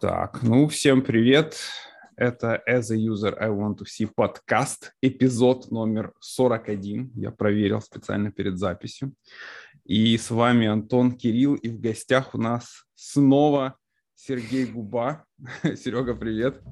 Так, ну всем привет. Это As a User I Want to See подкаст, эпизод номер 41. Я проверил специально перед записью. И с вами Антон Кирилл, и в гостях у нас снова Сергей Губа. Серега, привет.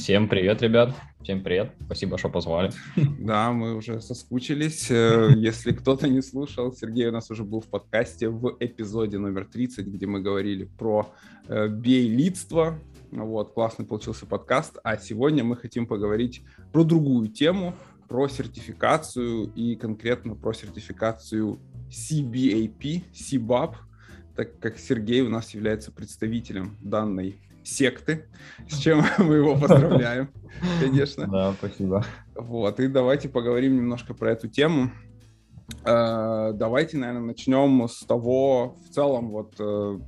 Всем привет, ребят. Всем привет. Спасибо, что позвали. Да, мы уже соскучились. Э, если кто-то не слушал, Сергей у нас уже был в подкасте в эпизоде номер 30, где мы говорили про э, бей-лидство. Вот, классный получился подкаст. А сегодня мы хотим поговорить про другую тему, про сертификацию и конкретно про сертификацию CBAP, CBAP, так как Сергей у нас является представителем данной секты, с чем мы его поздравляем, конечно. Да, спасибо. Вот, и давайте поговорим немножко про эту тему. Э, давайте, наверное, начнем с того, в целом, вот, э,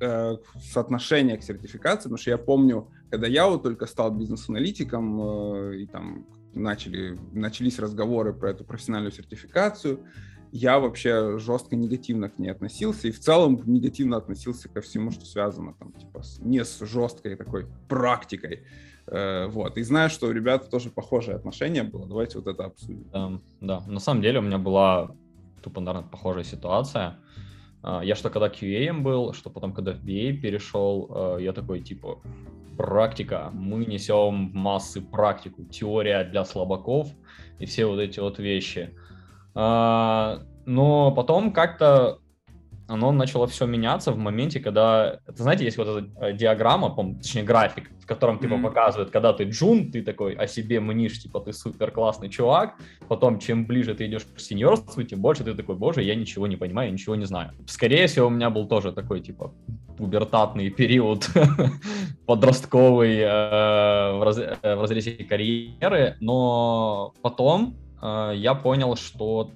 э, соотношение к сертификации, потому что я помню, когда я вот только стал бизнес-аналитиком, и там начали, начались разговоры про эту профессиональную сертификацию, я вообще жестко негативно к ней относился и в целом негативно относился ко всему, что связано там, типа, с, не с жесткой такой практикой. Э, вот. И знаю, что у ребят тоже похожее отношение было. Давайте вот это обсудим. Да, да. На самом деле у меня была тупо, наверное, похожая ситуация. Я что когда QA был, что потом, когда в BA перешел, э, я такой, типа, практика, мы несем в массы практику, теория для слабаков и все вот эти вот вещи. А, но потом как-то оно начало все меняться в моменте, когда, это, знаете, есть вот эта э, диаграмма, точнее график, в котором типа mm-hmm. показывает, когда ты джун, ты такой о себе мнишь, типа ты супер классный чувак, потом чем ближе ты идешь к сеньорству, тем больше ты такой, боже, я ничего не понимаю, я ничего не знаю. Скорее всего, у меня был тоже такой типа пубертатный период подростковый э, в, э, в разрезе карьеры, но потом я понял, что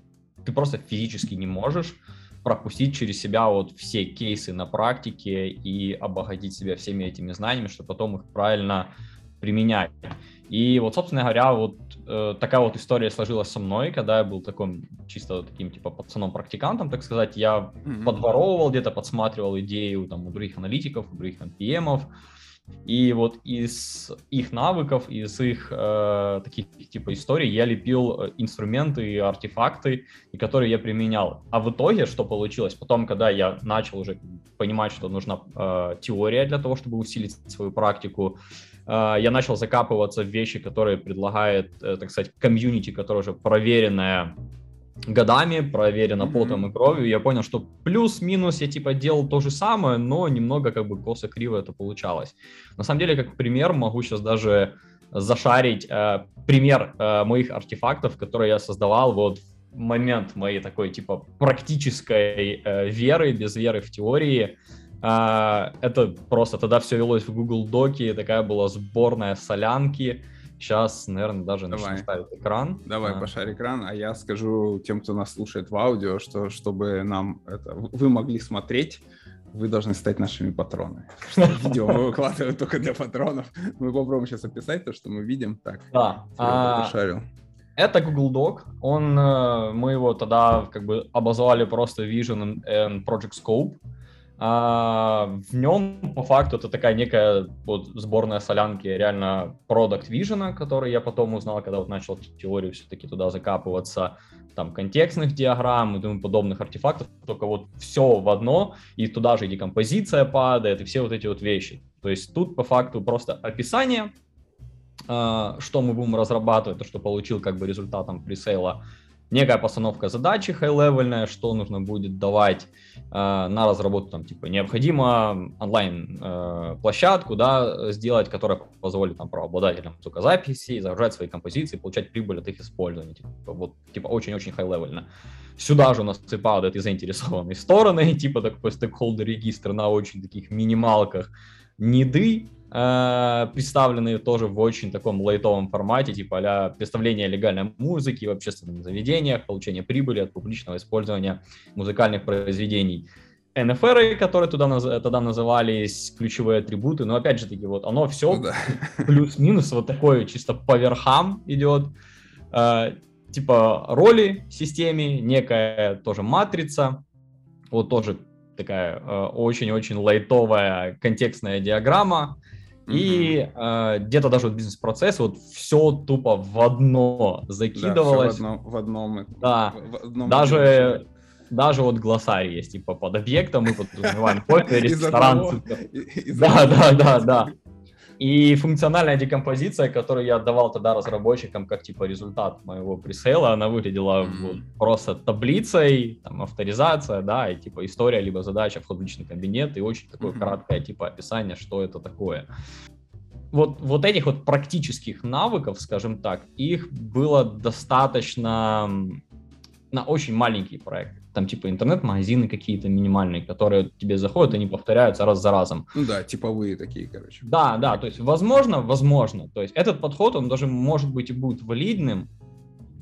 ты просто физически не можешь пропустить через себя вот все кейсы на практике и обогатить себя всеми этими знаниями, чтобы потом их правильно применять. И вот, собственно говоря, вот э, такая вот история сложилась со мной, когда я был таким чисто таким типа пацаном-практикантом, так сказать. Я mm-hmm. подворовывал где-то, подсматривал идеи у, там, у других аналитиков, у других NPM-ов, и вот из их навыков, из их э, таких типа историй я лепил э, инструменты и артефакты, которые я применял. А в итоге что получилось? Потом, когда я начал уже понимать, что нужна э, теория для того, чтобы усилить свою практику, э, я начал закапываться в вещи, которые предлагает, э, так сказать, комьюнити, которая уже проверенная годами, проверено mm-hmm. потом и кровью, я понял, что плюс-минус я типа делал то же самое, но немного как бы косо-криво это получалось. На самом деле, как пример, могу сейчас даже зашарить э, пример э, моих артефактов, которые я создавал вот в момент моей такой типа практической э, веры, без веры в теории. Э, это просто тогда все велось в Google Доки, такая была сборная солянки, Сейчас, наверное, даже Давай. начну ставить экран. Давай, а. пошарь экран, а я скажу тем, кто нас слушает в аудио, что чтобы нам это вы могли смотреть, вы должны стать нашими патронами. Видео мы выкладываем только для патронов. Мы попробуем сейчас описать то, что мы видим. Так, да. А, пошарил. Это Google Doc. Он, э, мы его тогда как бы обозвали просто Vision and Project Scope. А, в нем, по факту, это такая некая вот сборная солянки реально Product Vision, который я потом узнал, когда вот начал теорию все-таки туда закапываться, там, контекстных диаграмм и тому подобных артефактов, только вот все в одно, и туда же и декомпозиция падает, и все вот эти вот вещи. То есть тут по факту просто описание, а, что мы будем разрабатывать, то, что получил как бы результатом presale а, некая постановка задачи high-level ная, что нужно будет давать э, на разработку, там, типа, необходимо онлайн-площадку, э, да, сделать, которая позволит, там, правообладателям звукозаписи загружать свои композиции, получать прибыль от их использования, типа, вот, типа, очень-очень high-level но. Сюда же у нас падают и заинтересованные стороны, типа, такой stakeholder register на очень таких минималках, ниды, Э, представленные тоже в очень таком лайтовом формате, типа а представление легальной музыки в общественных заведениях, получение прибыли от публичного использования музыкальных произведений. НФР, которые туда, тогда назывались ключевые атрибуты, но опять же таки, вот оно все ну, да. плюс-минус вот такое чисто по верхам идет. Э, типа роли в системе, некая тоже матрица, вот тоже такая э, очень-очень лайтовая контекстная диаграмма, и э, где-то даже вот бизнес-процесс, вот все тупо в одно закидывалось. Да, в, одно, в одном. Да, в, в одном даже, даже вот глоссарий есть, типа под объектом мы подразумеваем кофе, ресторан. Да, да, да, да. И функциональная декомпозиция, которую я отдавал тогда разработчикам как типа результат моего пресейла, она выглядела mm-hmm. вот, просто таблицей, там авторизация, да, и типа история либо задача вход в личный кабинет и очень такое mm-hmm. краткое типа описание, что это такое. Вот, вот этих вот практических навыков, скажем так, их было достаточно на очень маленький проект там типа интернет-магазины какие-то минимальные, которые тебе заходят, они повторяются раз за разом. Ну да, типовые такие, короче. Да, да, то есть возможно, возможно. То есть этот подход, он даже может быть и будет валидным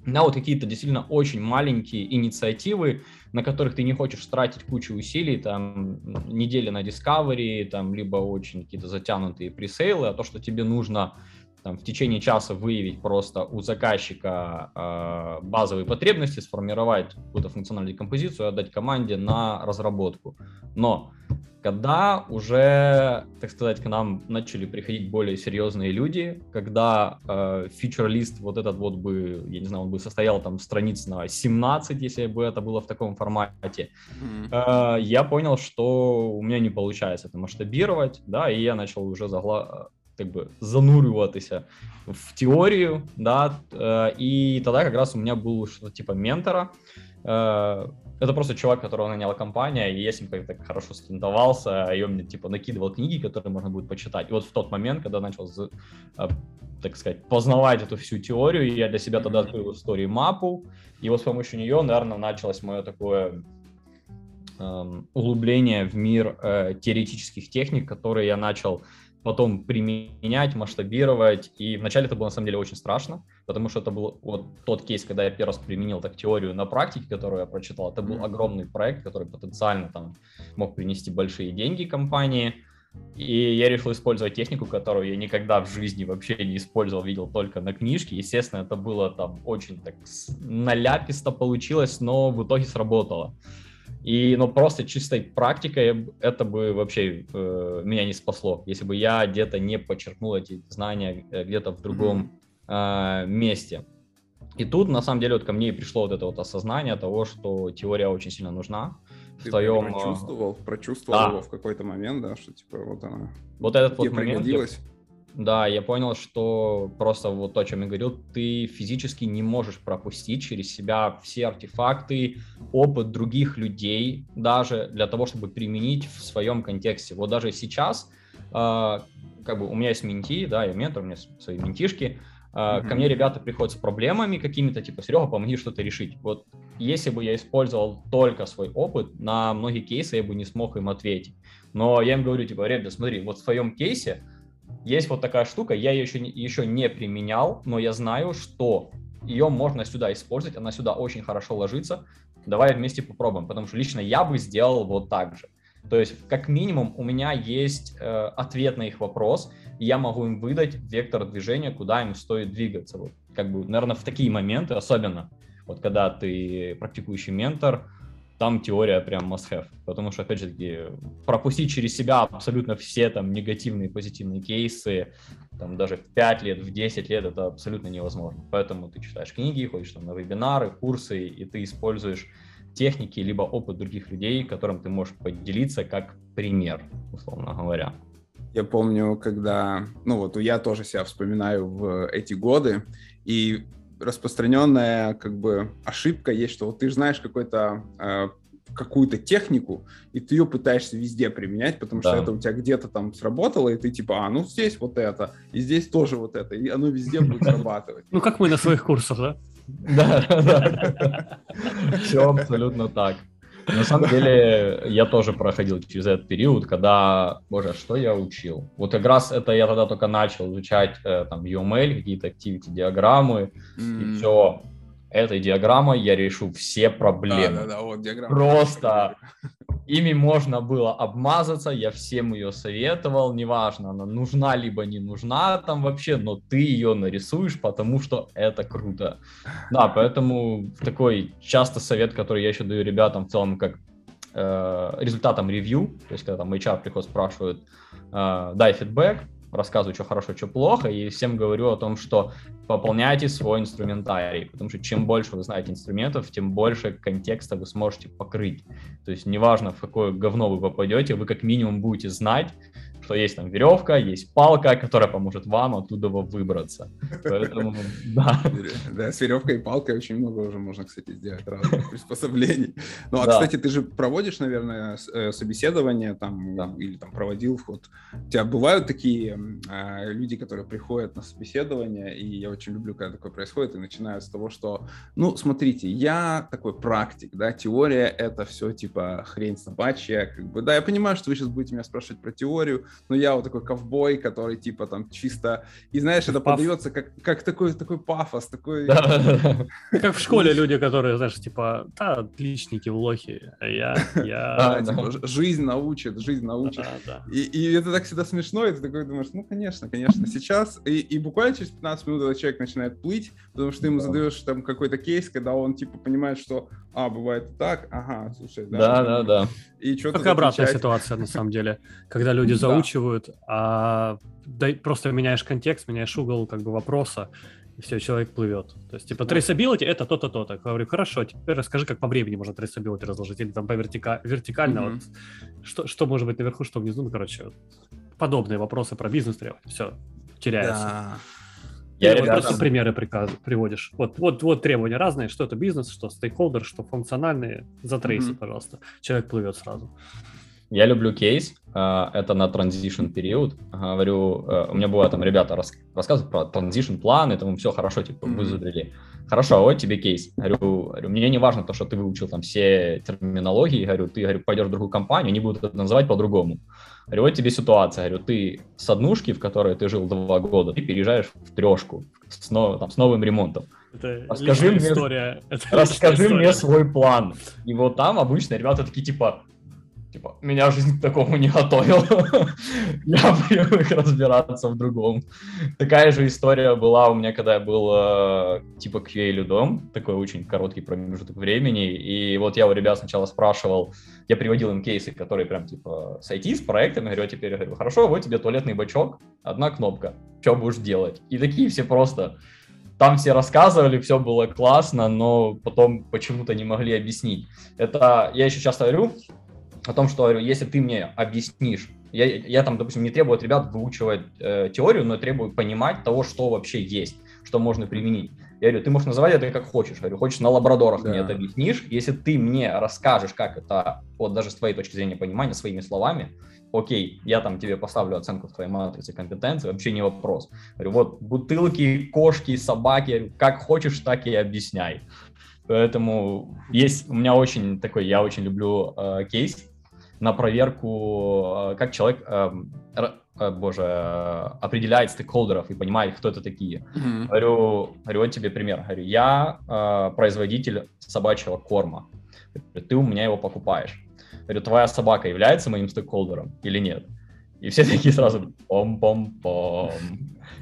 на вот какие-то действительно очень маленькие инициативы, на которых ты не хочешь тратить кучу усилий, там, недели на Discovery, там, либо очень какие-то затянутые пресейлы, а то, что тебе нужно там, в течение часа выявить просто у заказчика э, базовые потребности, сформировать какую-то функциональную композицию, отдать команде на разработку. Но когда уже, так сказать, к нам начали приходить более серьезные люди, когда э, фичер-лист вот этот вот бы, я не знаю, он бы состоял там страниц на 17, если бы это было в таком формате, mm-hmm. э, я понял, что у меня не получается это масштабировать, да, и я начал уже загла как бы зануриваться в теорию, да, э, и тогда как раз у меня был что-то типа ментора, э, это просто чувак, которого наняла компания, и я с ним как-то хорошо стендовался, и он мне типа накидывал книги, которые можно будет почитать. И вот в тот момент, когда начал, э, так сказать, познавать эту всю теорию, я для себя тогда открыл историю мапу, и вот с помощью нее, наверное, началось мое такое эм, углубление в мир теоретических техник, которые я начал потом применять, масштабировать. И вначале это было на самом деле очень страшно, потому что это был вот тот кейс, когда я первый раз применил так теорию на практике, которую я прочитал. Это был огромный проект, который потенциально там мог принести большие деньги компании. И я решил использовать технику, которую я никогда в жизни вообще не использовал, видел только на книжке. Естественно, это было там очень так наляписто получилось, но в итоге сработало. И, ну, просто чистой практикой это бы вообще э, меня не спасло, если бы я где-то не подчеркнул эти знания э, где-то в другом э, месте. И тут, на самом деле, вот ко мне и пришло вот это вот осознание того, что теория очень сильно нужна. Ты в твоем... прочувствовал, прочувствовал да. его в какой-то момент, да, что типа вот она вот этот вот момент, пригодилась? Да, я понял, что просто вот то, о чем я говорил, ты физически не можешь пропустить через себя все артефакты, опыт других людей, даже для того, чтобы применить в своем контексте. Вот даже сейчас, э, как бы у меня есть менти, да, я ментор, у меня свои ментишки, mm-hmm. ко мне ребята приходят с проблемами какими-то, типа, Серега, помоги что-то решить. Вот если бы я использовал только свой опыт, на многие кейсы я бы не смог им ответить. Но я им говорю, типа, ребята, смотри, вот в своем кейсе есть вот такая штука, я ее еще, еще не применял, но я знаю, что ее можно сюда использовать, она сюда очень хорошо ложится. Давай вместе попробуем, потому что лично я бы сделал вот так же. То есть, как минимум, у меня есть э, ответ на их вопрос, и я могу им выдать вектор движения, куда им стоит двигаться. Вот, как бы, наверное, в такие моменты, особенно вот когда ты практикующий ментор, там теория прям must have. Потому что, опять же таки, пропустить через себя абсолютно все там негативные позитивные кейсы, там даже в 5 лет, в 10 лет это абсолютно невозможно. Поэтому ты читаешь книги, ходишь там на вебинары, курсы, и ты используешь техники, либо опыт других людей, которым ты можешь поделиться как пример, условно говоря. Я помню, когда, ну вот я тоже себя вспоминаю в эти годы, и распространенная как бы ошибка есть, что вот ты знаешь какой-то э, какую-то технику, и ты ее пытаешься везде применять, потому да. что это у тебя где-то там сработало, и ты типа, а, ну здесь вот это, и здесь тоже вот это, и оно везде будет срабатывать. Ну, как мы на своих курсах, да? Да, да. Все абсолютно так. На самом деле, я тоже проходил через этот период, когда, боже, что я учил? Вот как раз это я тогда только начал изучать э, там UML, какие-то activity диаграммы, mm. и все. Этой диаграммой я решу все проблемы. Да, да, да, вот диаграмма. Просто ими можно было обмазаться, я всем ее советовал, неважно, она нужна либо не нужна там вообще, но ты ее нарисуешь, потому что это круто. Да, поэтому такой часто совет, который я еще даю ребятам в целом, как э, результатом ревью, то есть когда там HR приходит, спрашивают, э, дай фидбэк, рассказываю, что хорошо, что плохо, и всем говорю о том, что пополняйте свой инструментарий, потому что чем больше вы знаете инструментов, тем больше контекста вы сможете покрыть. То есть неважно, в какое говно вы попадете, вы как минимум будете знать, что есть там веревка, есть палка, которая поможет вам оттуда выбраться. Поэтому, да. Да, с веревкой и палкой очень много уже можно, кстати, сделать разных приспособлений. Ну, а, да. кстати, ты же проводишь, наверное, э, собеседование там, да. или там проводил вход. У тебя бывают такие э, люди, которые приходят на собеседование, и я очень люблю, когда такое происходит, и начинают с того, что, ну, смотрите, я такой практик, да, теория — это все, типа, хрень собачья, как бы, да, я понимаю, что вы сейчас будете меня спрашивать про теорию, но я вот такой ковбой, который типа там чисто... И знаешь, это подается как, как такой, такой пафос, такой... Как в школе люди, которые, знаешь, типа, да, отличники, лохи, а я... я... Типа, жизнь научит, жизнь научит. И, это так всегда смешно, и ты такой думаешь, ну, конечно, конечно, сейчас... И, и буквально через 15 минут этот человек начинает плыть, потому что ты ему задаешь там какой-то кейс, когда он типа понимает, что, а, бывает так, ага, слушай, да. Да, да, да. И что Как обратная ситуация, на самом деле, когда люди заучивают, а просто меняешь контекст, меняешь угол как бы вопроса, и все, человек плывет. То есть, типа, traceability — это то-то, то-то. Я говорю, хорошо, теперь расскажи, как по времени можно traceability разложить, или там по вертика... вертикально, mm-hmm. вот, что, что может быть наверху, что внизу, ну, короче, вот, подобные вопросы про бизнес требовать. Все, теряется. Да. Я вот просто примеры приказ... приводишь. Вот, вот, вот требования разные, что это бизнес, что стейкхолдер, что функциональные. Затрейси, mm-hmm. пожалуйста. Человек плывет сразу. Я люблю кейс, а, это на transition период. Говорю, э, у меня бывает там ребята рассказывают про transition план, это все хорошо, типа, mm-hmm. вызубрили. Хорошо, вот тебе кейс. Говорю, говорю, мне не важно то, что ты выучил там все терминологии, говорю, ты говорю, пойдешь в другую компанию, они будут это называть по-другому. Говорю, вот тебе ситуация, говорю, ты с однушки, в которой ты жил два года, ты переезжаешь в трешку с, нов, там, с новым ремонтом. Это расскажи мне, история. Это расскажи история. мне свой план. И вот там обычно ребята такие типа, Типа, меня жизнь к такому не готовила. я привык разбираться в другом. Такая же история была у меня, когда я был э, типа QA людом, такой очень короткий промежуток времени. И вот я у ребят сначала спрашивал, я приводил им кейсы, которые прям типа с IT, с проектами, говорю, а теперь я говорю, хорошо, вот тебе туалетный бачок, одна кнопка, что будешь делать? И такие все просто там все рассказывали, все было классно, но потом почему-то не могли объяснить. Это я еще часто говорю, о том, что говорю, если ты мне объяснишь, я, я там, допустим, не требую от ребят выучивать э, теорию, но требую понимать того, что вообще есть, что можно применить. Я говорю, ты можешь называть это как хочешь. Я говорю, хочешь на лабрадорах да. мне это объяснишь. Если ты мне расскажешь, как это, вот даже с твоей точки зрения понимания, своими словами, окей, я там тебе поставлю оценку в твоей матрице компетенции, вообще не вопрос. Я говорю, вот бутылки, кошки, собаки, как хочешь, так и объясняй. Поэтому есть у меня очень такой, я очень люблю э, кейс, на проверку, э, как человек, эм, э, боже, определяет стейкхолдеров и понимает, кто это такие. Mm-hmm. Говорю, говорю, вот тебе пример. Говорю, я э, производитель собачьего корма. Ты у меня его покупаешь. Говорю, твоя собака является моим стейкхолдером или нет? И все такие сразу пом-пом-пом.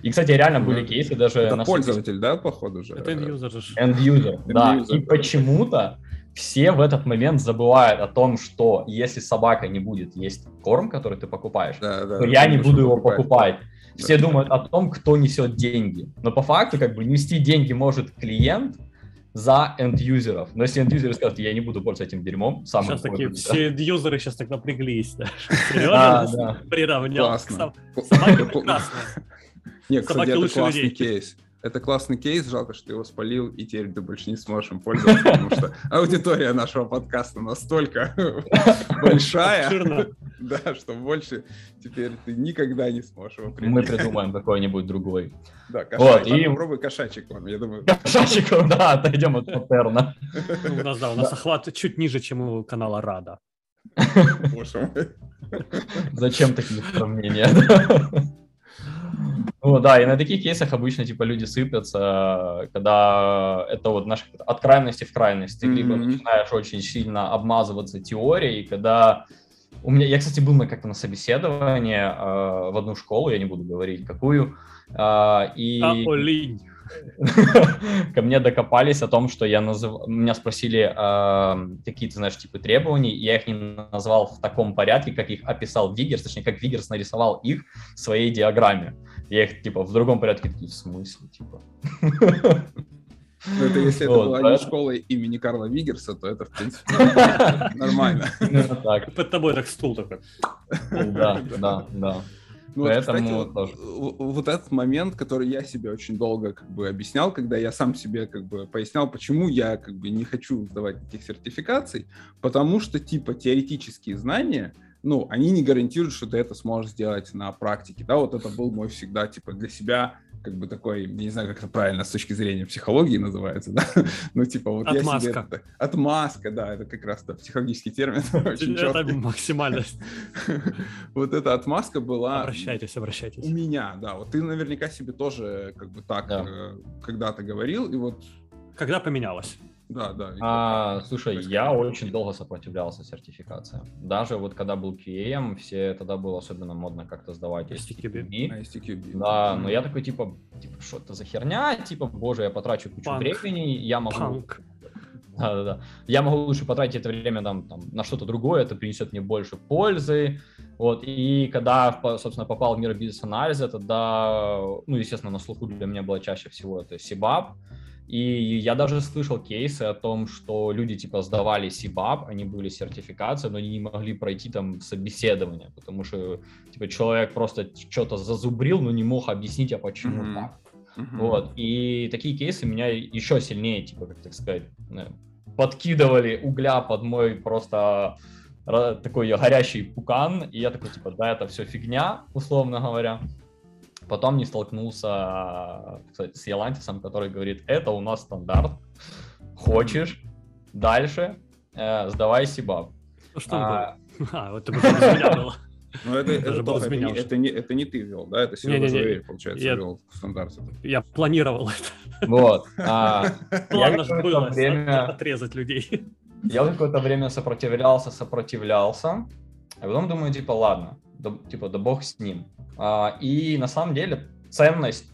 И, кстати, реально были кейсы даже... Это пользователь, да, походу же? Это end-user. End-user, да. И почему-то все в этот момент забывают о том, что если собака не будет есть корм, который ты покупаешь, да, да, то я не буду его покупать. Все да. думают о том, кто несет деньги. Но по факту, как бы, нести деньги может клиент за энд-юзеров. Но если энд-юзеры скажут, я не буду пользоваться этим дерьмом, сам Сейчас такие, все энд-юзеры сейчас так напряглись. Да. Серьезно? Приравнял. Нет, кстати, это классный кейс это классный кейс, жалко, что ты его спалил, и теперь ты больше не сможешь им пользоваться, потому что аудитория нашего подкаста настолько большая, да, что больше теперь ты никогда не сможешь его принять. Мы придумаем какой-нибудь другой. Да, кошачий. Вот, и... Попробуй кошачий корм, я думаю. Кошачий корм, да, отойдем от паттерна. Ну, у нас, да, у нас охват чуть ниже, чем у канала Рада. Боже мой. Зачем такие сравнения? Ну да, и на таких кейсах обычно типа люди сыпятся, когда это вот наш от крайности в крайность. Ты mm-hmm. либо начинаешь очень сильно обмазываться теорией, когда у меня, я, кстати, был на как-то на собеседовании э, в одну школу, я не буду говорить какую, э, и... А, ко мне докопались о том, что я называл... Меня спросили э, какие-то, знаешь, типы требований, я их не назвал в таком порядке, как их описал Вигерс, точнее, как Вигерс нарисовал их в своей диаграмме. Я их, типа, в другом порядке такие, в смысле, типа... Ну, это если это была не школа имени Карла Вигерса, то это, в принципе, нормально. Под тобой так стул такой. Да, да, да. Ну, Поэтому вот, кстати, вот, вот этот момент, который я себе очень долго как бы объяснял, когда я сам себе как бы пояснял, почему я как бы не хочу сдавать этих сертификаций, потому что типа теоретические знания, ну, они не гарантируют, что ты это сможешь сделать на практике, да, вот это был мой всегда типа для себя как бы такой, не знаю, как это правильно с точки зрения психологии называется, да, ну, типа вот отмазка. я себе... Это, отмазка, да, это как раз да, психологический термин. Очень это максимальность. вот эта отмазка была... Обращайтесь, обращайтесь. У меня, да, вот ты наверняка себе тоже как бы так э, когда-то говорил, и вот... Когда поменялось? Да, да. А, слушай, я очень долго сопротивлялся сертификации. Даже вот когда был QA, все тогда было особенно модно как-то сдавать STQB. STQB. Да, mm-hmm. но я такой типа, типа, что это за херня? Типа, боже, я потрачу кучу Punk. времени, я могу... Punk. Да, да, да. Я могу лучше потратить это время там, там, на что-то другое, это принесет мне больше пользы. Вот, и когда, собственно, попал в мир бизнес-анализа, тогда, ну, естественно, на слуху для меня было чаще всего это Сибаб. И я даже слышал кейсы о том, что люди типа сдавали СИБАП, они были сертификации, но они не могли пройти там собеседование, потому что типа человек просто что-то зазубрил, но не мог объяснить, а почему mm-hmm. так. Mm-hmm. Вот. И такие кейсы меня еще сильнее, типа, как так сказать, э, подкидывали угля под мой просто такой горящий пукан, и я такой, типа, да, это все фигня, условно говоря. Потом не столкнулся, кстати, с Ялантисом, который говорит, это у нас стандарт, хочешь, дальше, э, сдавай Сибаб. Ну что а, а, вот это было. Ну, это, это, это, это, не, это, не, это не ты вел, да? Это Серега Зверь, получается, я, вел стандарт. Я планировал это. Вот. А, План же было время, отрезать людей. Я какое-то время сопротивлялся, сопротивлялся. А потом думаю, типа, ладно, да, типа, да бог с ним. А, и на самом деле ценность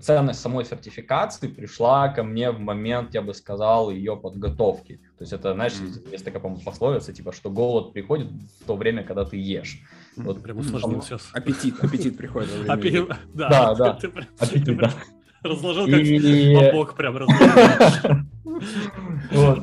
ценность самой сертификации пришла ко мне в момент, я бы сказал, ее подготовки. То есть это, знаешь, mm. есть такая, по-моему, пословица, типа, что голод приходит в то время, когда ты ешь. Mm. Вот прям усложнил сейчас. Аппетит, аппетит приходит аппетит, Да, да. да. Ты, ты, аппетит, ты, да. Разложил как и... бабок прям разложил.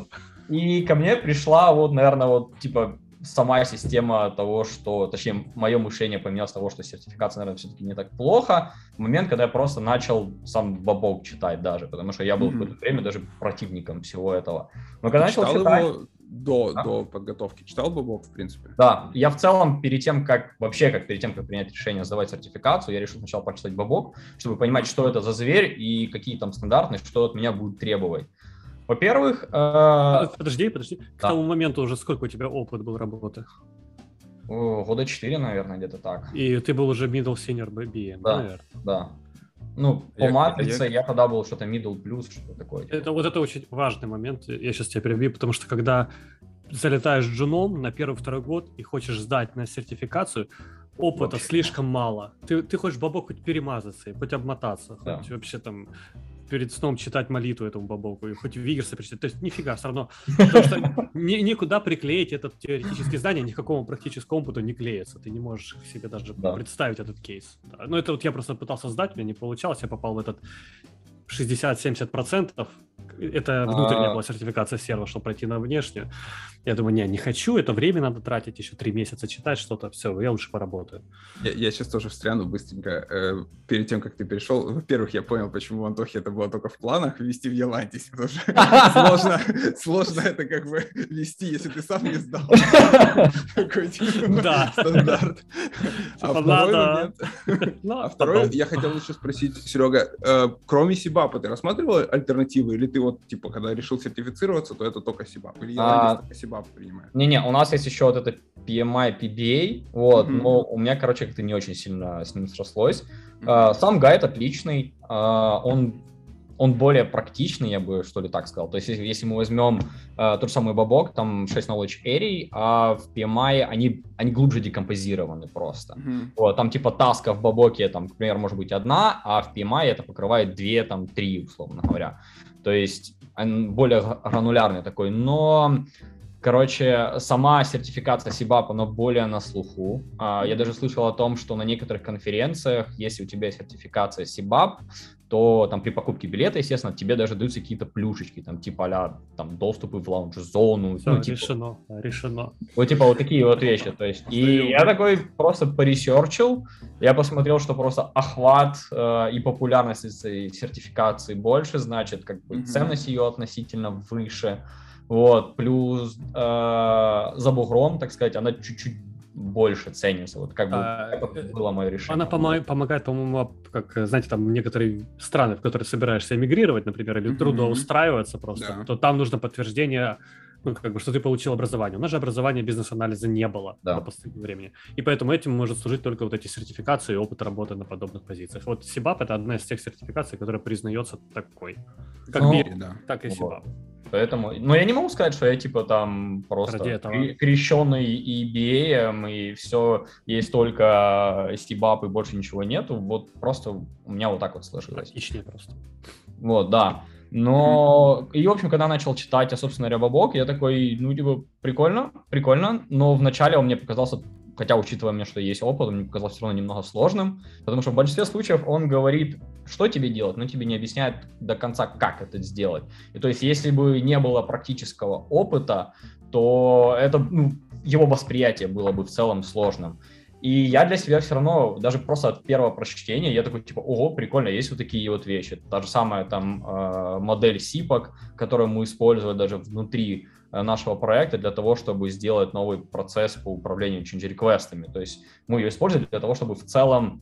И ко мне пришла вот, наверное, вот, типа, сама система того, что, точнее, мое мышление поменялось того, что сертификация, наверное, все-таки не так плохо, в момент, когда я просто начал сам бабок читать даже, потому что я был mm-hmm. в какое-то время даже противником всего этого. Но когда Ты начал читать... Его до, да? до подготовки читал бабок, в принципе? Да, я в целом перед тем, как, вообще, как перед тем, как принять решение сдавать сертификацию, я решил сначала почитать бабок, чтобы понимать, что это за зверь и какие там стандартные, что от меня будет требовать. Во-первых... Э... Подожди, подожди. К да. тому моменту уже сколько у тебя опыт был работы? Года четыре, наверное, где-то так. И ты был уже middle senior BM, да, наверное? Да. Ну, по я, матрице я... я тогда был что-то middle plus, что такое. Это, вот это очень важный момент. Я сейчас тебя перебью, потому что когда залетаешь джуном на первый-второй год и хочешь сдать на сертификацию, опыта вообще. слишком мало. Ты, ты хочешь бабок хоть перемазаться, хоть обмотаться, да. хоть вообще там перед сном читать молитву этому бабоку, и хоть Вигерса прочитать. То есть нифига, все равно. Потому что ни, никуда приклеить этот теоретический знание, никакому практическому опыту не клеится. Ты не можешь себе даже да. представить этот кейс. Да. Ну, это вот я просто пытался сдать, меня не получалось, я попал в этот 60-70%, это внутренняя была сертификация сервера, чтобы пройти на внешнюю. Я думаю, не, не хочу, это время надо тратить, еще три месяца читать что-то, все, я лучше поработаю. Я, я сейчас тоже встряну быстренько. Э, перед тем, как ты перешел, во-первых, я понял, почему в Антохе это было только в планах вести в Елантисе, потому что сложно, сложно это как бы вести, если ты сам не сдал. Такой типа, да. стандарт. А типа второй момент... Ну, а второй, я хотел еще спросить, Серега, э, кроме Сибапа, ты рассматривал альтернативы, или ты вот, типа, когда решил сертифицироваться, то это только Сибап, или Елантис только Сибап? принимает. Не-не, у нас есть еще вот это PMI, PBA, вот, mm-hmm. но у меня, короче, как-то не очень сильно с ним срослось. Mm-hmm. Сам гайд отличный, а, он он более практичный, я бы что ли так сказал. То есть, если, если мы возьмем э, тот же самый бабок, там 6 knowledge area, а в PMI они, они глубже декомпозированы просто. Mm-hmm. Вот, там типа таска в бабоке, там, например, может быть одна, а в PMI это покрывает две, там, три, условно говоря. То есть, более гранулярный такой. Но Короче, сама сертификация CBAP, она более на слуху. А, я даже слышал о том, что на некоторых конференциях, если у тебя сертификация CBAP, то там при покупке билета, естественно, тебе даже даются какие-то плюшечки, там типа а там доступы в лаунж-зону. Все, ну, типа, решено, решено. Вот типа вот такие вот вещи, то есть. И я такой просто по research ил, я посмотрел, что просто охват э, и популярность этой сертификации больше, значит, как бы mm-hmm. ценность ее относительно выше. Вот, плюс э, за бугром, так сказать, она чуть-чуть больше ценится. Вот как бы а, это было мое решение. Она пом- помогает, по-моему, как, знаете, там некоторые страны, в которые собираешься эмигрировать, например, или mm-hmm. трудоустраиваться просто, да. то там нужно подтверждение ну, как бы, что ты получил образование. У нас же образования бизнес-анализа не было да. до последнего времени. И поэтому этим может служить только вот эти сертификации и опыт работы на подобных позициях. Вот SIBAP — это одна из тех сертификаций, которая признается такой. Как ну, BIRI, да. так и SIBAP. Вот. Поэтому, но я не могу сказать, что я типа там просто крещенный EBA, и все, есть только стибап и больше ничего нету. Вот просто у меня вот так вот сложилось. Отличнее просто. Вот, да. Но, и, в общем, когда начал читать, а, собственно, Рябобок, я такой, ну, типа, прикольно, прикольно, но вначале он мне показался хотя, учитывая мне, что есть опыт, он мне показался все равно немного сложным, потому что в большинстве случаев он говорит, что тебе делать, но тебе не объясняет до конца, как это сделать. И то есть, если бы не было практического опыта, то это, ну, его восприятие было бы в целом сложным. И я для себя все равно, даже просто от первого прочтения, я такой, типа, ого, прикольно, есть вот такие вот вещи. Та же самая там э, модель SIPOC, которую мы используем даже внутри нашего проекта для того, чтобы сделать новый процесс по управлению change реквестами. То есть мы ее используем для того, чтобы в целом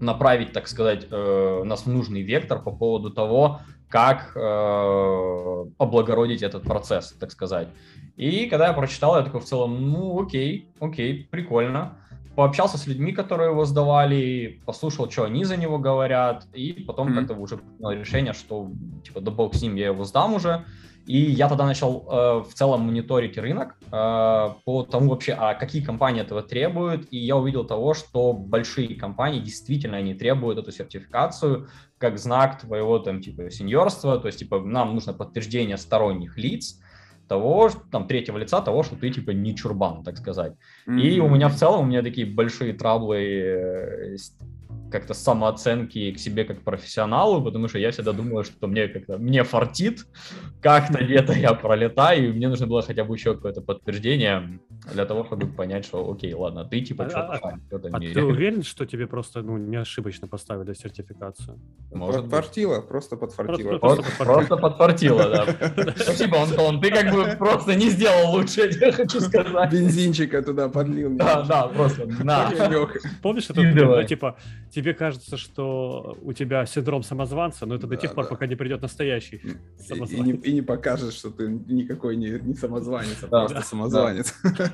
направить, так сказать, э, нас в нужный вектор по поводу того, как э, облагородить этот процесс, так сказать. И когда я прочитал, я такой в целом, ну окей, окей, прикольно. Пообщался с людьми, которые его сдавали, послушал, что они за него говорят, и потом mm-hmm. как-то уже принял решение, что типа да бог с ним, я его сдам уже. И я тогда начал э, в целом мониторить рынок э, по тому вообще, а какие компании этого требуют. И я увидел того, что большие компании действительно они требуют эту сертификацию как знак твоего там типа сеньорства. То есть типа нам нужно подтверждение сторонних лиц того, там, третьего лица того, что ты, типа, не чурбан, так сказать. Mm-hmm. И у меня в целом, у меня такие большие траблы э, как-то самооценки к себе как профессионалу, потому что я всегда думаю, что мне как-то мне фартит, как-то где-то я пролетаю, и мне нужно было хотя бы еще какое-то подтверждение для того, чтобы понять, что окей, ладно, ты типа а, что-то а, в этом а мире. ты уверен, что тебе просто ну, не ошибочно поставили сертификацию? Может подфартило, просто подфартило. Просто, просто, просто подфартило, да. Спасибо, Антон, ты как бы просто не сделал лучше, я хочу сказать. Бензинчика туда подлил. Да, да, просто на. Помнишь, это типа тебе кажется, что у тебя синдром самозванца, но это да, до тех пор, пока не придет настоящий самозванец. И, и, не, и не покажешь, что ты никакой не, не самозванец, а да, просто да. самозванец. Да.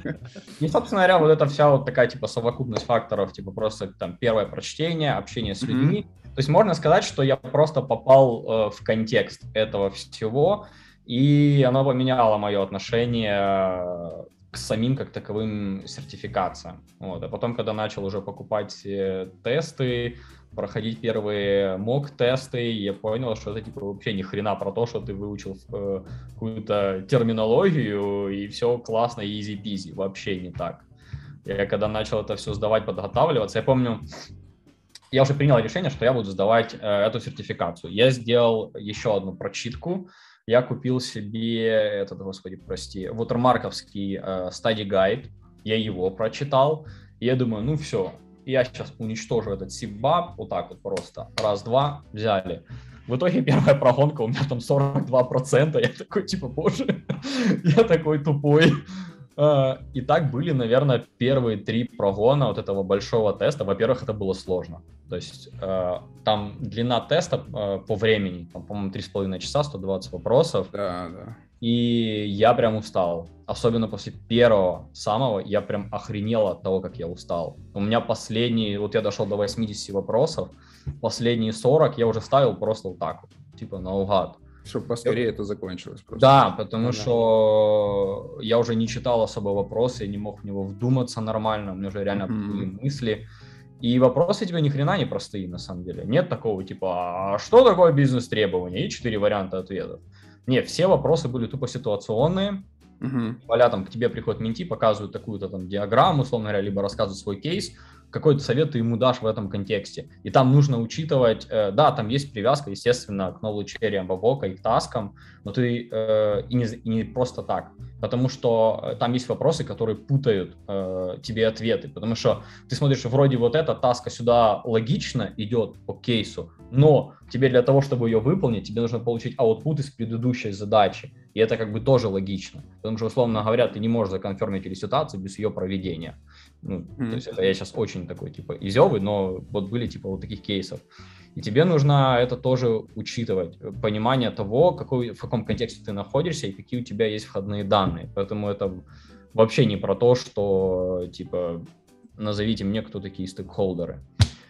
И, собственно говоря, вот эта вся вот такая, типа, совокупность факторов, типа, просто там первое прочтение, общение с людьми. Mm-hmm. То есть можно сказать, что я просто попал э, в контекст этого всего, и оно поменяло мое отношение самим как таковым сертификациям. Вот. А потом, когда начал уже покупать э, тесты, проходить первые мок-тесты, я понял, что это типа вообще ни хрена про то, что ты выучил э, какую-то терминологию, и все классно, easy-peasy. Вообще не так. Я когда начал это все сдавать, подготавливаться, я помню, я уже принял решение, что я буду сдавать э, эту сертификацию. Я сделал еще одну прочитку, я купил себе этот, господи, прости, watermarkovский э, study guide, я его прочитал, и я думаю, ну все, я сейчас уничтожу этот сиббаб, вот так вот просто, раз-два, взяли. В итоге первая прогонка у меня там 42%, я такой, типа, боже, я такой тупой. А, и так были, наверное, первые три прогона вот этого большого теста. Во-первых, это было сложно. То есть а, там длина теста а, по времени, там, по-моему, 3,5 часа, 120 вопросов. Да, да. И я прям устал. Особенно после первого самого, я прям охренел от того, как я устал. У меня последние, вот я дошел до 80 вопросов, последние 40 я уже ставил просто вот так вот, типа наугад. Чтобы поскорее это закончилось. Просто. Да, потому да. что я уже не читал особо вопросы, я не мог в него вдуматься нормально, у меня уже реально mm-hmm. мысли. И вопросы тебе ни хрена не простые, на самом деле. Нет такого типа, а что такое бизнес-требования? И четыре варианта ответов. Нет, все вопросы были тупо ситуационные. Угу. Там к тебе приходят менти, показывают такую-то там диаграмму, условно говоря, либо рассказывают свой кейс, какой-то совет ты ему дашь в этом контексте. И там нужно учитывать, э, да, там есть привязка, естественно, к knowledge area Бабока и к таскам, но ты э, и, не, и не просто так, потому что э, там есть вопросы, которые путают э, тебе ответы, потому что ты смотришь, вроде вот эта таска сюда логично идет по кейсу, но тебе для того, чтобы ее выполнить, тебе нужно получить аутпут из предыдущей задачи. И это как бы тоже логично. Потому что, условно говоря, ты не можешь законфермить ситуацию без ее проведения. Ну, mm-hmm. То есть это я сейчас очень такой, типа, изевый, но вот были, типа, вот таких кейсов. И тебе нужно это тоже учитывать, понимание того, какой, в каком контексте ты находишься и какие у тебя есть входные данные. Поэтому это вообще не про то, что, типа, назовите мне, кто такие стейкхолдеры.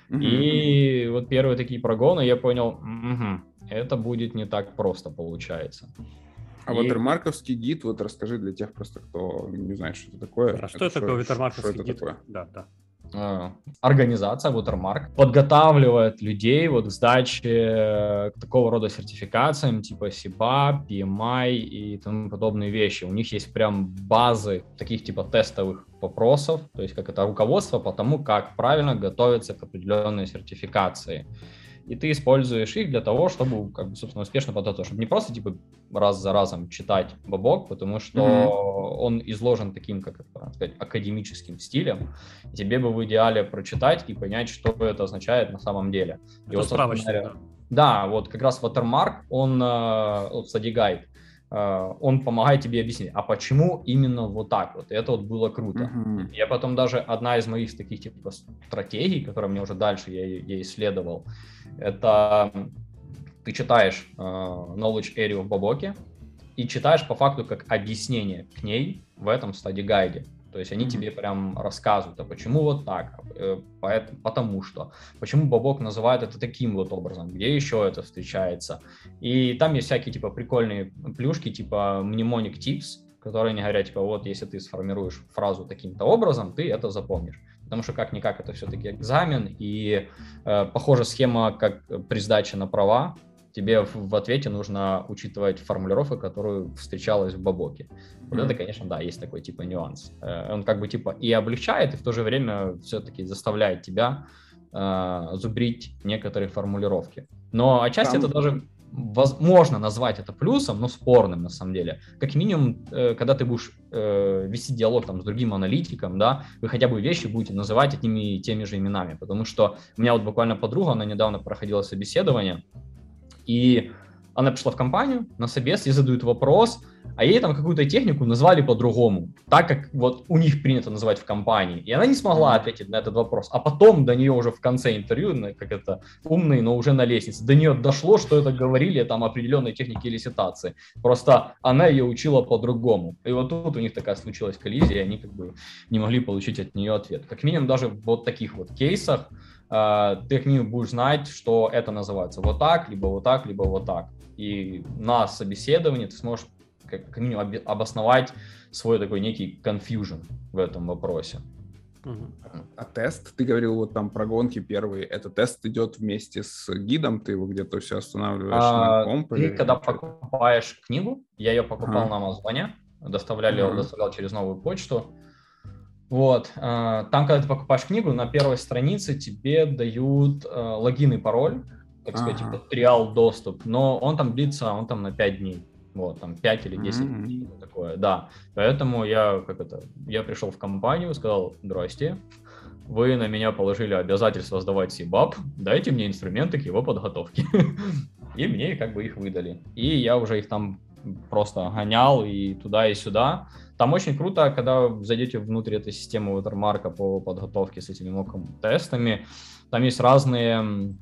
Mm-hmm. И вот первые такие прогоны я понял, угу, это будет не так просто получается. А и... ватермарковский гид, вот расскажи для тех просто, кто не знает, что это такое. А что это такое ватермарковский гид? Такое? Да, да а, организация Watermark подготавливает людей вот к сдаче к такого рода сертификациям типа SIBA, PMI и тому подобные вещи. У них есть прям базы таких типа тестовых вопросов, то есть как это руководство по тому, как правильно готовиться к определенной сертификации и ты используешь их для того, чтобы, как бы, собственно, успешно подготовиться, чтобы не просто, типа, раз за разом читать бабок, потому что mm-hmm. он изложен таким, как это сказать, академическим стилем, тебе бы в идеале прочитать и понять, что это означает на самом деле. Это и вот, говоря, да, вот как раз Watermark, он, э, вот Study Guide, Uh, он помогает тебе объяснить, а почему именно вот так вот. И это вот было круто. Uh-huh. Я потом даже одна из моих таких типа стратегий, которая мне уже дальше я, я исследовал, это ты читаешь uh, knowledge area в Бабоке и читаешь по факту как объяснение к ней в этом стадии гайде. То есть они mm-hmm. тебе прям рассказывают, а почему вот так, э, потому что, почему Бабок называет это таким вот образом, где еще это встречается. И там есть всякие типа прикольные плюшки, типа mnemonic tips, которые не говорят, типа, вот, если ты сформируешь фразу таким-то образом, ты это запомнишь. Потому что как-никак это все-таки экзамен, и э, похожа схема, как при сдаче на права, тебе в, в ответе нужно учитывать формулировку, которую встречалась в Бабоке. Вот mm-hmm. это, конечно, да, есть такой типа нюанс. Э, он как бы типа и облегчает, и в то же время все-таки заставляет тебя э, зубрить некоторые формулировки. Но отчасти Там... это даже возможно назвать это плюсом, но спорным на самом деле. Как минимум, э, когда ты будешь э, вести диалог там с другим аналитиком, да, вы хотя бы вещи будете называть одними и теми же именами, потому что у меня вот буквально подруга, она недавно проходила собеседование, и она пришла в компанию на собес, ей задают вопрос, а ей там какую-то технику назвали по-другому, так как вот у них принято называть в компании. И она не смогла ответить на этот вопрос. А потом до нее уже в конце интервью, как это умный, но уже на лестнице, до нее дошло, что это говорили там определенной техники или ситуации. Просто она ее учила по-другому. И вот тут у них такая случилась коллизия, и они как бы не могли получить от нее ответ. Как минимум даже в вот таких вот кейсах Э, ты к ним будешь знать, что это называется вот так, либо вот так, либо вот так. И на собеседовании ты сможешь как, как минимум обосновать свой такой некий confusion в этом вопросе. А тест, ты говорил вот там про гонки первые, это тест идет вместе с гидом, ты его где-то все останавливаешь а, на комп? Ты когда покупаешь книгу, я ее покупал ага. на Амазоне, доставляли, ага. доставлял через новую почту, вот, а, там, когда ты покупаешь книгу, на первой странице тебе дают э, логин и пароль, так сказать, ага. типа триал доступ, но он там длится, он там на 5 дней. Вот, там 5 или 10 mm-hmm. дней, такое, да. Поэтому я, как это, я пришел в компанию, сказал, здрасте, вы на меня положили обязательство сдавать СИБАП, дайте мне инструменты к его подготовке. И мне как бы их выдали. И я уже их там просто гонял и туда, и сюда. Там очень круто, когда зайдете внутрь этой системы Watermark по подготовке с этими мок-тестами, там есть разные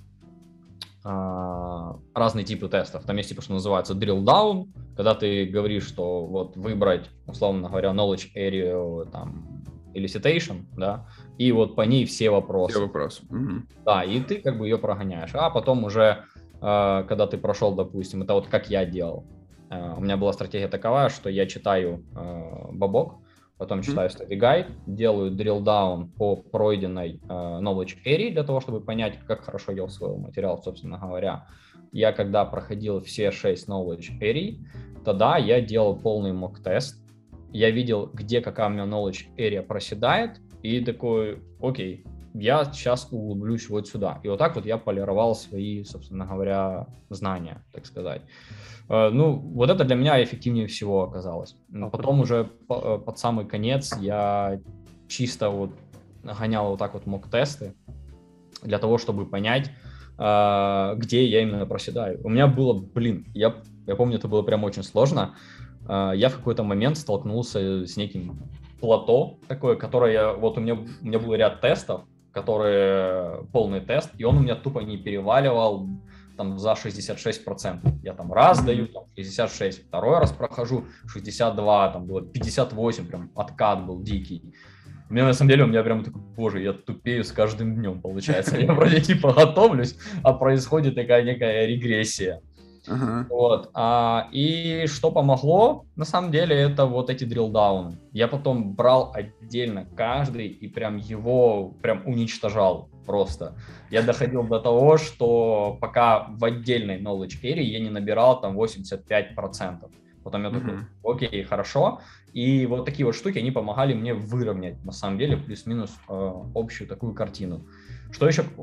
разные типы тестов. Там есть типа, что называется drill down, когда ты говоришь, что вот выбрать, условно говоря, knowledge area там, или citation, да, и вот по ней все вопросы. Все вопросы. Угу. Да, и ты как бы ее прогоняешь. А потом уже, э, когда ты прошел, допустим, это вот как я делал. Э, у меня была стратегия такова, что я читаю э, бабок, потом читаю study guide, делаю drill down по пройденной э, knowledge area для того, чтобы понять, как хорошо я усвоил материал, собственно говоря. Я когда проходил все 6 knowledge area, тогда я делал полный мок-тест, я видел, где какая у меня knowledge area проседает, и такой, окей, я сейчас углублюсь вот сюда. И вот так вот я полировал свои, собственно говоря, знания, так сказать. Э, ну, вот это для меня эффективнее всего оказалось. А Потом уже э, под самый конец я чисто вот гонял вот так вот мок-тесты для того, чтобы понять, э, где я именно проседаю. У меня было, блин, я, я помню, это было прям очень сложно. Я в какой-то момент столкнулся с неким плато такое, которое, вот у меня, у меня был ряд тестов, которые полный тест, и он у меня тупо не переваливал там за 66%. Я там раз даю, там 66, второй раз прохожу 62, там было 58, прям откат был дикий. Мне на самом деле, у меня прям такой, боже, я тупею с каждым днем, получается. Я вроде типа готовлюсь, а происходит такая некая регрессия. Uh-huh. Вот. А, и что помогло, на самом деле, это вот эти дрилдауны. Я потом брал отдельно каждый и прям его прям уничтожал просто. Я доходил до того, что пока в отдельной knowledge area я не набирал там 85%. Потом я такой, окей, хорошо. И вот такие вот штуки, они помогали мне выровнять, на самом деле, плюс-минус э, общую такую картину. Что еще э,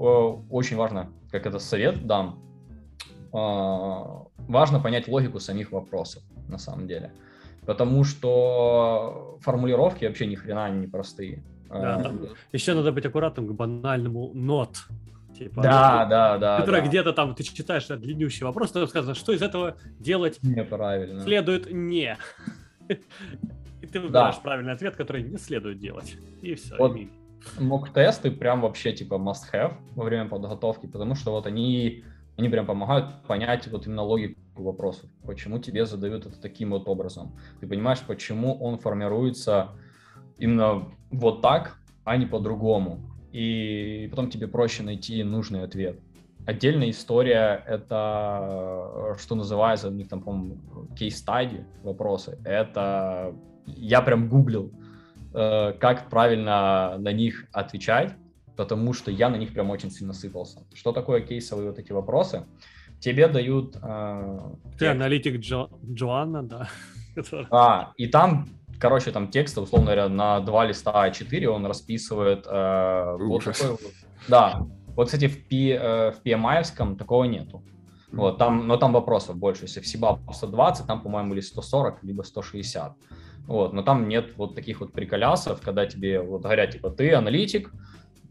очень важно, как это совет дам, важно понять логику самих вопросов, на самом деле. Потому что формулировки вообще ни хрена не простые. Да, а, Еще надо быть аккуратным к банальному not. Типа, да, да, да. Которая да. где-то там, ты читаешь длиннющий вопрос, там сказано, что из этого делать неправильно. Следует не. И ты выбираешь да. правильный ответ, который не следует делать. И все. Вот мок-тесты прям вообще типа must-have во время подготовки, потому что вот они они прям помогают понять вот именно логику вопросов, почему тебе задают это таким вот образом. Ты понимаешь, почему он формируется именно вот так, а не по-другому. И потом тебе проще найти нужный ответ. Отдельная история — это, что называется, у них там, по-моему, кейс-стади вопросы. Это я прям гуглил, э, как правильно на них отвечать, потому что я на них прям очень сильно сыпался. Что такое кейсовые вот эти вопросы? Тебе дают... Э, Ты текст. аналитик Джо, Джоанна, да? А, и там, короче, там текста, условно говоря, на два листа А4 он расписывает э, вот такой вот... Да, вот, кстати, в, P, э, в PMI такого нету. Вот, там, но там вопросов больше. Если в Сибап 120, там, по-моему, или 140, либо 160. Вот, но там нет вот таких вот приколясов, когда тебе вот говорят, типа, ты аналитик,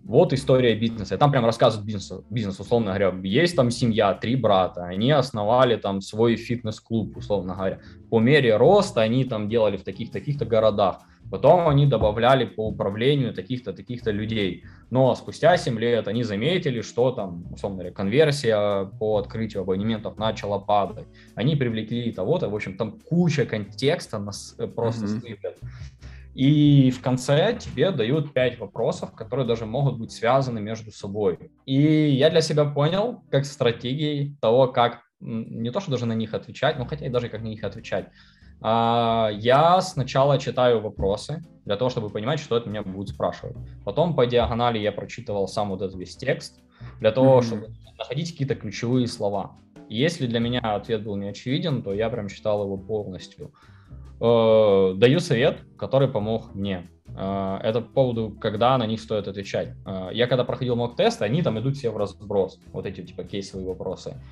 вот история бизнеса. И там прям рассказывают бизнес, бизнес, условно говоря. Есть там семья, три брата, они основали там свой фитнес-клуб, условно говоря. По мере роста они там делали в таких-таких-то городах. Потом они добавляли по управлению таких-то, таких-то людей. Но спустя 7 лет они заметили, что там, условно говоря, конверсия по открытию абонементов начала падать. Они привлекли того-то, в общем, там куча контекста нас э, просто mm-hmm. сыпят. И в конце тебе дают пять вопросов, которые даже могут быть связаны между собой. И я для себя понял, как стратегией того, как не то, что даже на них отвечать, но хотя и даже как на них отвечать. А, я сначала читаю вопросы для того, чтобы понимать, что это меня будут спрашивать. Потом по диагонали я прочитывал сам вот этот весь текст для того, mm-hmm. чтобы находить какие-то ключевые слова. Если для меня ответ был не очевиден, то я прям читал его полностью. Э, даю совет, который помог мне. Э, это по поводу, когда на них стоит отвечать. Э, я когда проходил мок-тест, они там идут все в разброс, вот эти типа кейсовые вопросы.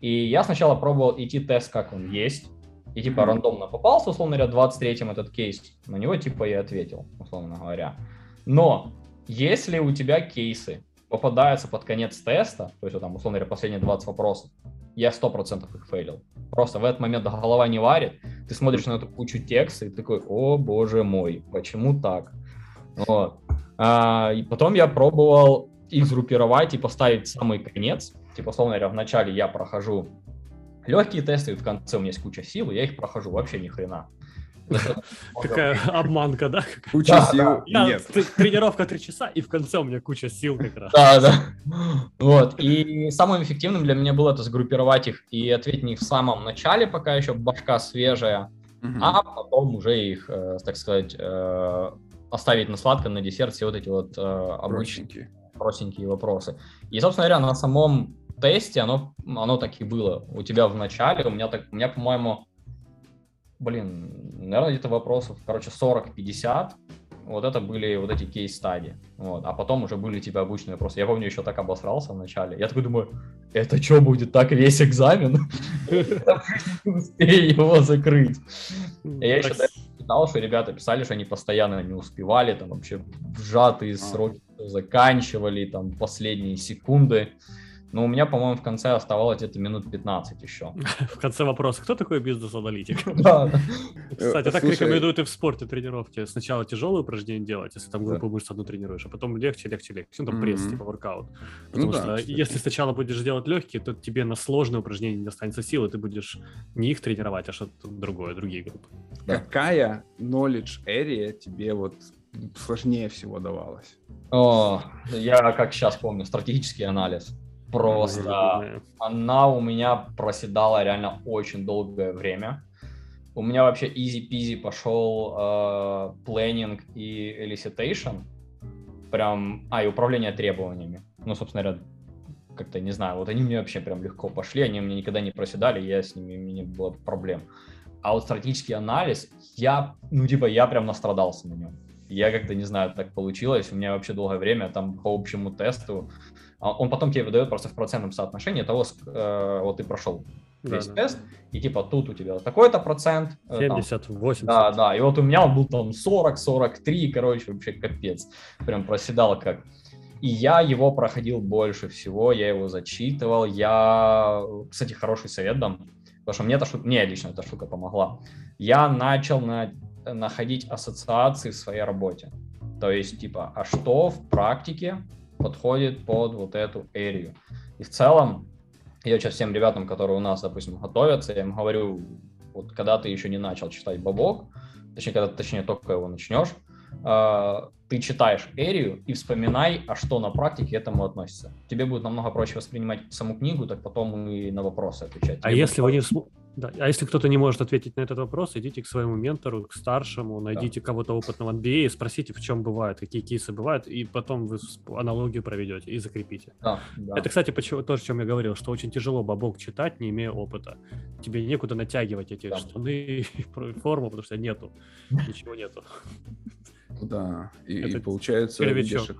И я сначала пробовал идти тест, как он есть, и типа рандомно попался, условно говоря, 23-м этот кейс, на него типа я ответил, условно говоря. Но если у тебя кейсы попадаются под конец теста, то есть вот, там, условно говоря, последние 20 вопросов, я сто процентов их фейлил. Просто в этот момент голова не варит, ты смотришь на эту кучу текста и такой, о боже мой, почему так? Вот. А, и потом я пробовал их группировать и поставить самый конец. Типа, условно говоря, вначале я прохожу легкие тесты, и в конце у меня есть куча сил, и я их прохожу вообще ни хрена. Такая обманка, да? Куча сил Тренировка три часа, и в конце у меня куча сил как раз. Да, да. Вот. И самым эффективным для меня было это сгруппировать их и ответить на них в самом начале, пока еще башка свежая, а потом уже их, э, так сказать, э, оставить на сладко, на десерт, все вот эти вот э, обычные простенькие вопросы. И, собственно говоря, на самом тесте оно, оно так и было. У тебя в начале, у меня, так, у меня по-моему, блин, наверное, где-то вопросов, короче, 40-50. Вот это были вот эти кейс-стадии. Вот. А потом уже были типа обычные вопросы. Я помню, еще так обосрался в начале. Я такой думаю, это что будет так весь экзамен? Успею его закрыть. Я еще читал, что ребята писали, что они постоянно не успевали, там вообще в сжатые А. сроки заканчивали, там последние секунды. Но у меня, по-моему, в конце оставалось где-то минут 15 еще. В конце вопроса, кто такой бизнес-аналитик? Кстати, так рекомендуют и в спорте тренировки. Сначала тяжелые упражнения делать, если там группу мышц одну тренируешь, а потом легче, легче, легче. Ну, там пресс, типа воркаут. Ну Потому да, что кстати. если сначала будешь делать легкие, то тебе на сложные упражнения не останется силы, ты будешь не их тренировать, а что-то другое, другие группы. Какая knowledge area тебе вот сложнее всего давалась? О, я как сейчас помню, стратегический анализ. Просто она у меня проседала реально очень долгое время. У меня вообще easy-peasy пошел э, planning и elicitation. Прям, а, и управление требованиями. Ну, собственно говоря, как-то не знаю, вот они мне вообще прям легко пошли, они мне никогда не проседали, я с ними, мне не было проблем. А вот стратегический анализ, я, ну, типа, я прям настрадался на нем. Я как-то, не знаю, так получилось, у меня вообще долгое время там по общему тесту, а он потом тебе выдает просто в процентном соотношении того, э, вот ты прошел Да, весь да. тест, и типа тут у тебя такой-то процент. э, там, 70, 80. да, да, и вот у меня он был там 40, 43, короче, вообще капец. Прям проседал как. И я его проходил больше всего, я его зачитывал, я, кстати, хороший совет дам, потому что мне, эта штука, мне лично эта штука помогла. Я начал на- находить ассоциации в своей работе. То есть, типа, а что в практике подходит под вот эту эрию? И в целом, я сейчас всем ребятам, которые у нас, допустим, готовятся, я им говорю, вот когда ты еще не начал читать бабок, точнее, когда точнее только его начнешь, э, ты читаешь эрию и вспоминай, а что на практике к этому относится. Тебе будет намного проще воспринимать саму книгу, так потом и на вопросы отвечать. А Тебе если будет вы не да, а если кто-то не может ответить на этот вопрос, идите к своему ментору, к старшему, найдите кого-то опытного MBA и спросите, в чем бывает, какие кейсы бывают, и потом вы аналогию проведете и закрепите. Да, да. Это, кстати, почему, то, о чем я говорил, что очень тяжело бабок читать, не имея опыта. Тебе некуда натягивать эти Да. штаны и форму, потому что нету. Ничего нету. Да, и, и Это получается, червячок. видишь,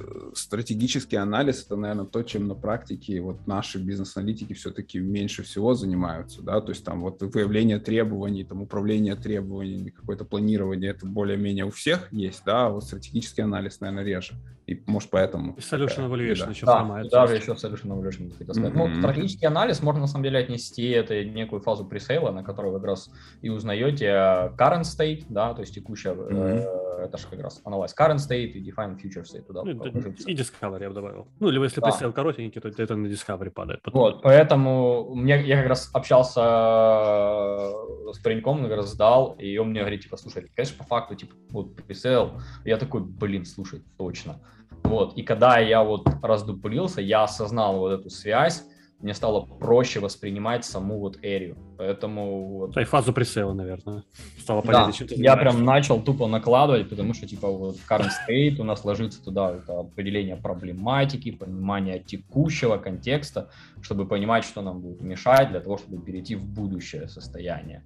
э, стратегический анализ это, наверное, то, чем на практике вот наши бизнес-аналитики все-таки меньше всего занимаются, да, то есть там вот выявление требований, там управление требованиями, какое-то планирование, это более-менее у всех есть, да, а вот стратегический анализ, наверное, реже. И может поэтому. И solution evaluation беда. еще Да, сломается. и даже еще Solution Evaluation хотел сказать. Ну, Мгм. стратегический анализ можно на самом деле отнести это некую фазу пресейла, на которой вы как раз и узнаете э, current state, да, то есть текущая, э, это же как раз analyze current state и define future state туда Ну, и Discovery я бы добавил. Ну, или если Да. пресейл коротенький, то это на Discovery падает. Потом. Вот, поэтому мне, я как раз общался э, с пареньком, как раз сдал, и он мне говорит, типа, слушай, конечно, по факту, типа, вот, пресейл. Я такой, блин, слушай, точно. Вот, и когда я вот раздуплился, я осознал вот эту связь, мне стало проще воспринимать саму вот эрию. Поэтому вот, Да, и фазу пресейла, наверное. Стало да, понятно, чем ты я прям начал тупо накладывать, потому что, типа, вот current state у нас ложится туда это определение проблематики, понимание текущего контекста, чтобы понимать, что нам будет мешать для того, чтобы перейти в будущее состояние.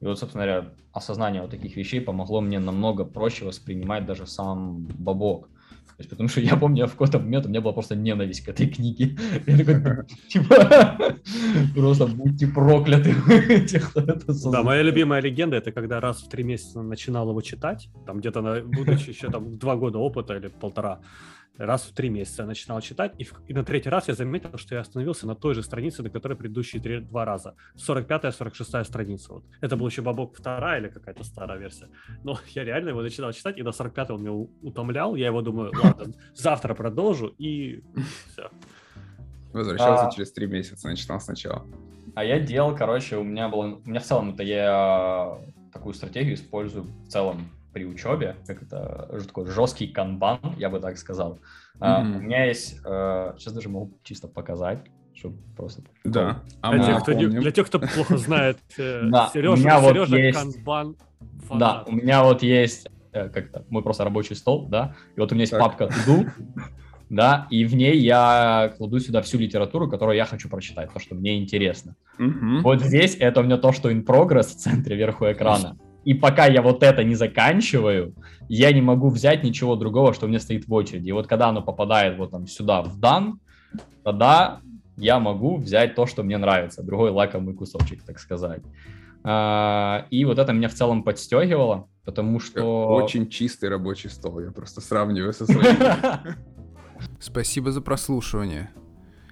И вот, собственно говоря, осознание вот таких вещей помогло мне намного проще воспринимать даже сам бабок. То есть, потому что я помню, я в какой-то момент у меня была просто ненависть к этой книге. Я такой, типа, просто будьте прокляты. те, кто это Да, моя любимая легенда это когда раз в три месяца начинал его читать, там где-то на, будучи еще там два года опыта или полтора, раз в три месяца я начинал читать, и, в, и на третий раз я заметил, что я остановился на той же странице, на которой предыдущие три, два раза. 45-я, 46-я страница. Вот. Это был еще Бабок вторая или какая-то старая версия. Но я реально его начинал читать, и на 45 он меня утомлял. Я его думаю, ладно, завтра продолжу, и все. Возвращался а... через три месяца, начинал сначала. А я делал, короче, у меня было... У меня в целом это я такую стратегию использую в целом при учебе, как это такой жесткий канбан, я бы так сказал. Mm-hmm. Uh, у меня есть, uh, сейчас даже могу чисто показать, чтобы просто... Да. А для, тех, кто, для тех, кто плохо знает, э, Сережа, Сережа канбан Да, у меня вот есть э, как-то мой просто рабочий стол, да, и вот у меня есть папка Ду, да, и в ней я кладу сюда всю литературу, которую я хочу прочитать, то, что мне интересно. Mm-hmm. Вот здесь это у меня то, что in progress в центре вверху экрана. И пока я вот это не заканчиваю, я не могу взять ничего другого, что у меня стоит в очереди. И вот когда оно попадает вот там сюда, в дан, тогда я могу взять то, что мне нравится, другой лакомый кусочек, так сказать. А, и вот это меня в целом подстегивало, потому что... Очень чистый рабочий стол, я просто сравниваю со своим. Спасибо за прослушивание.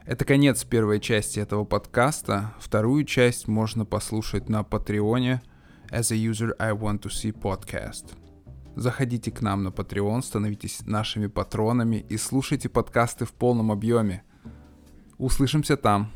Это конец первой части этого подкаста. Вторую часть можно послушать на Патреоне – As a User I Want to See Podcast. Заходите к нам на Patreon, становитесь нашими патронами и слушайте подкасты в полном объеме. Услышимся там.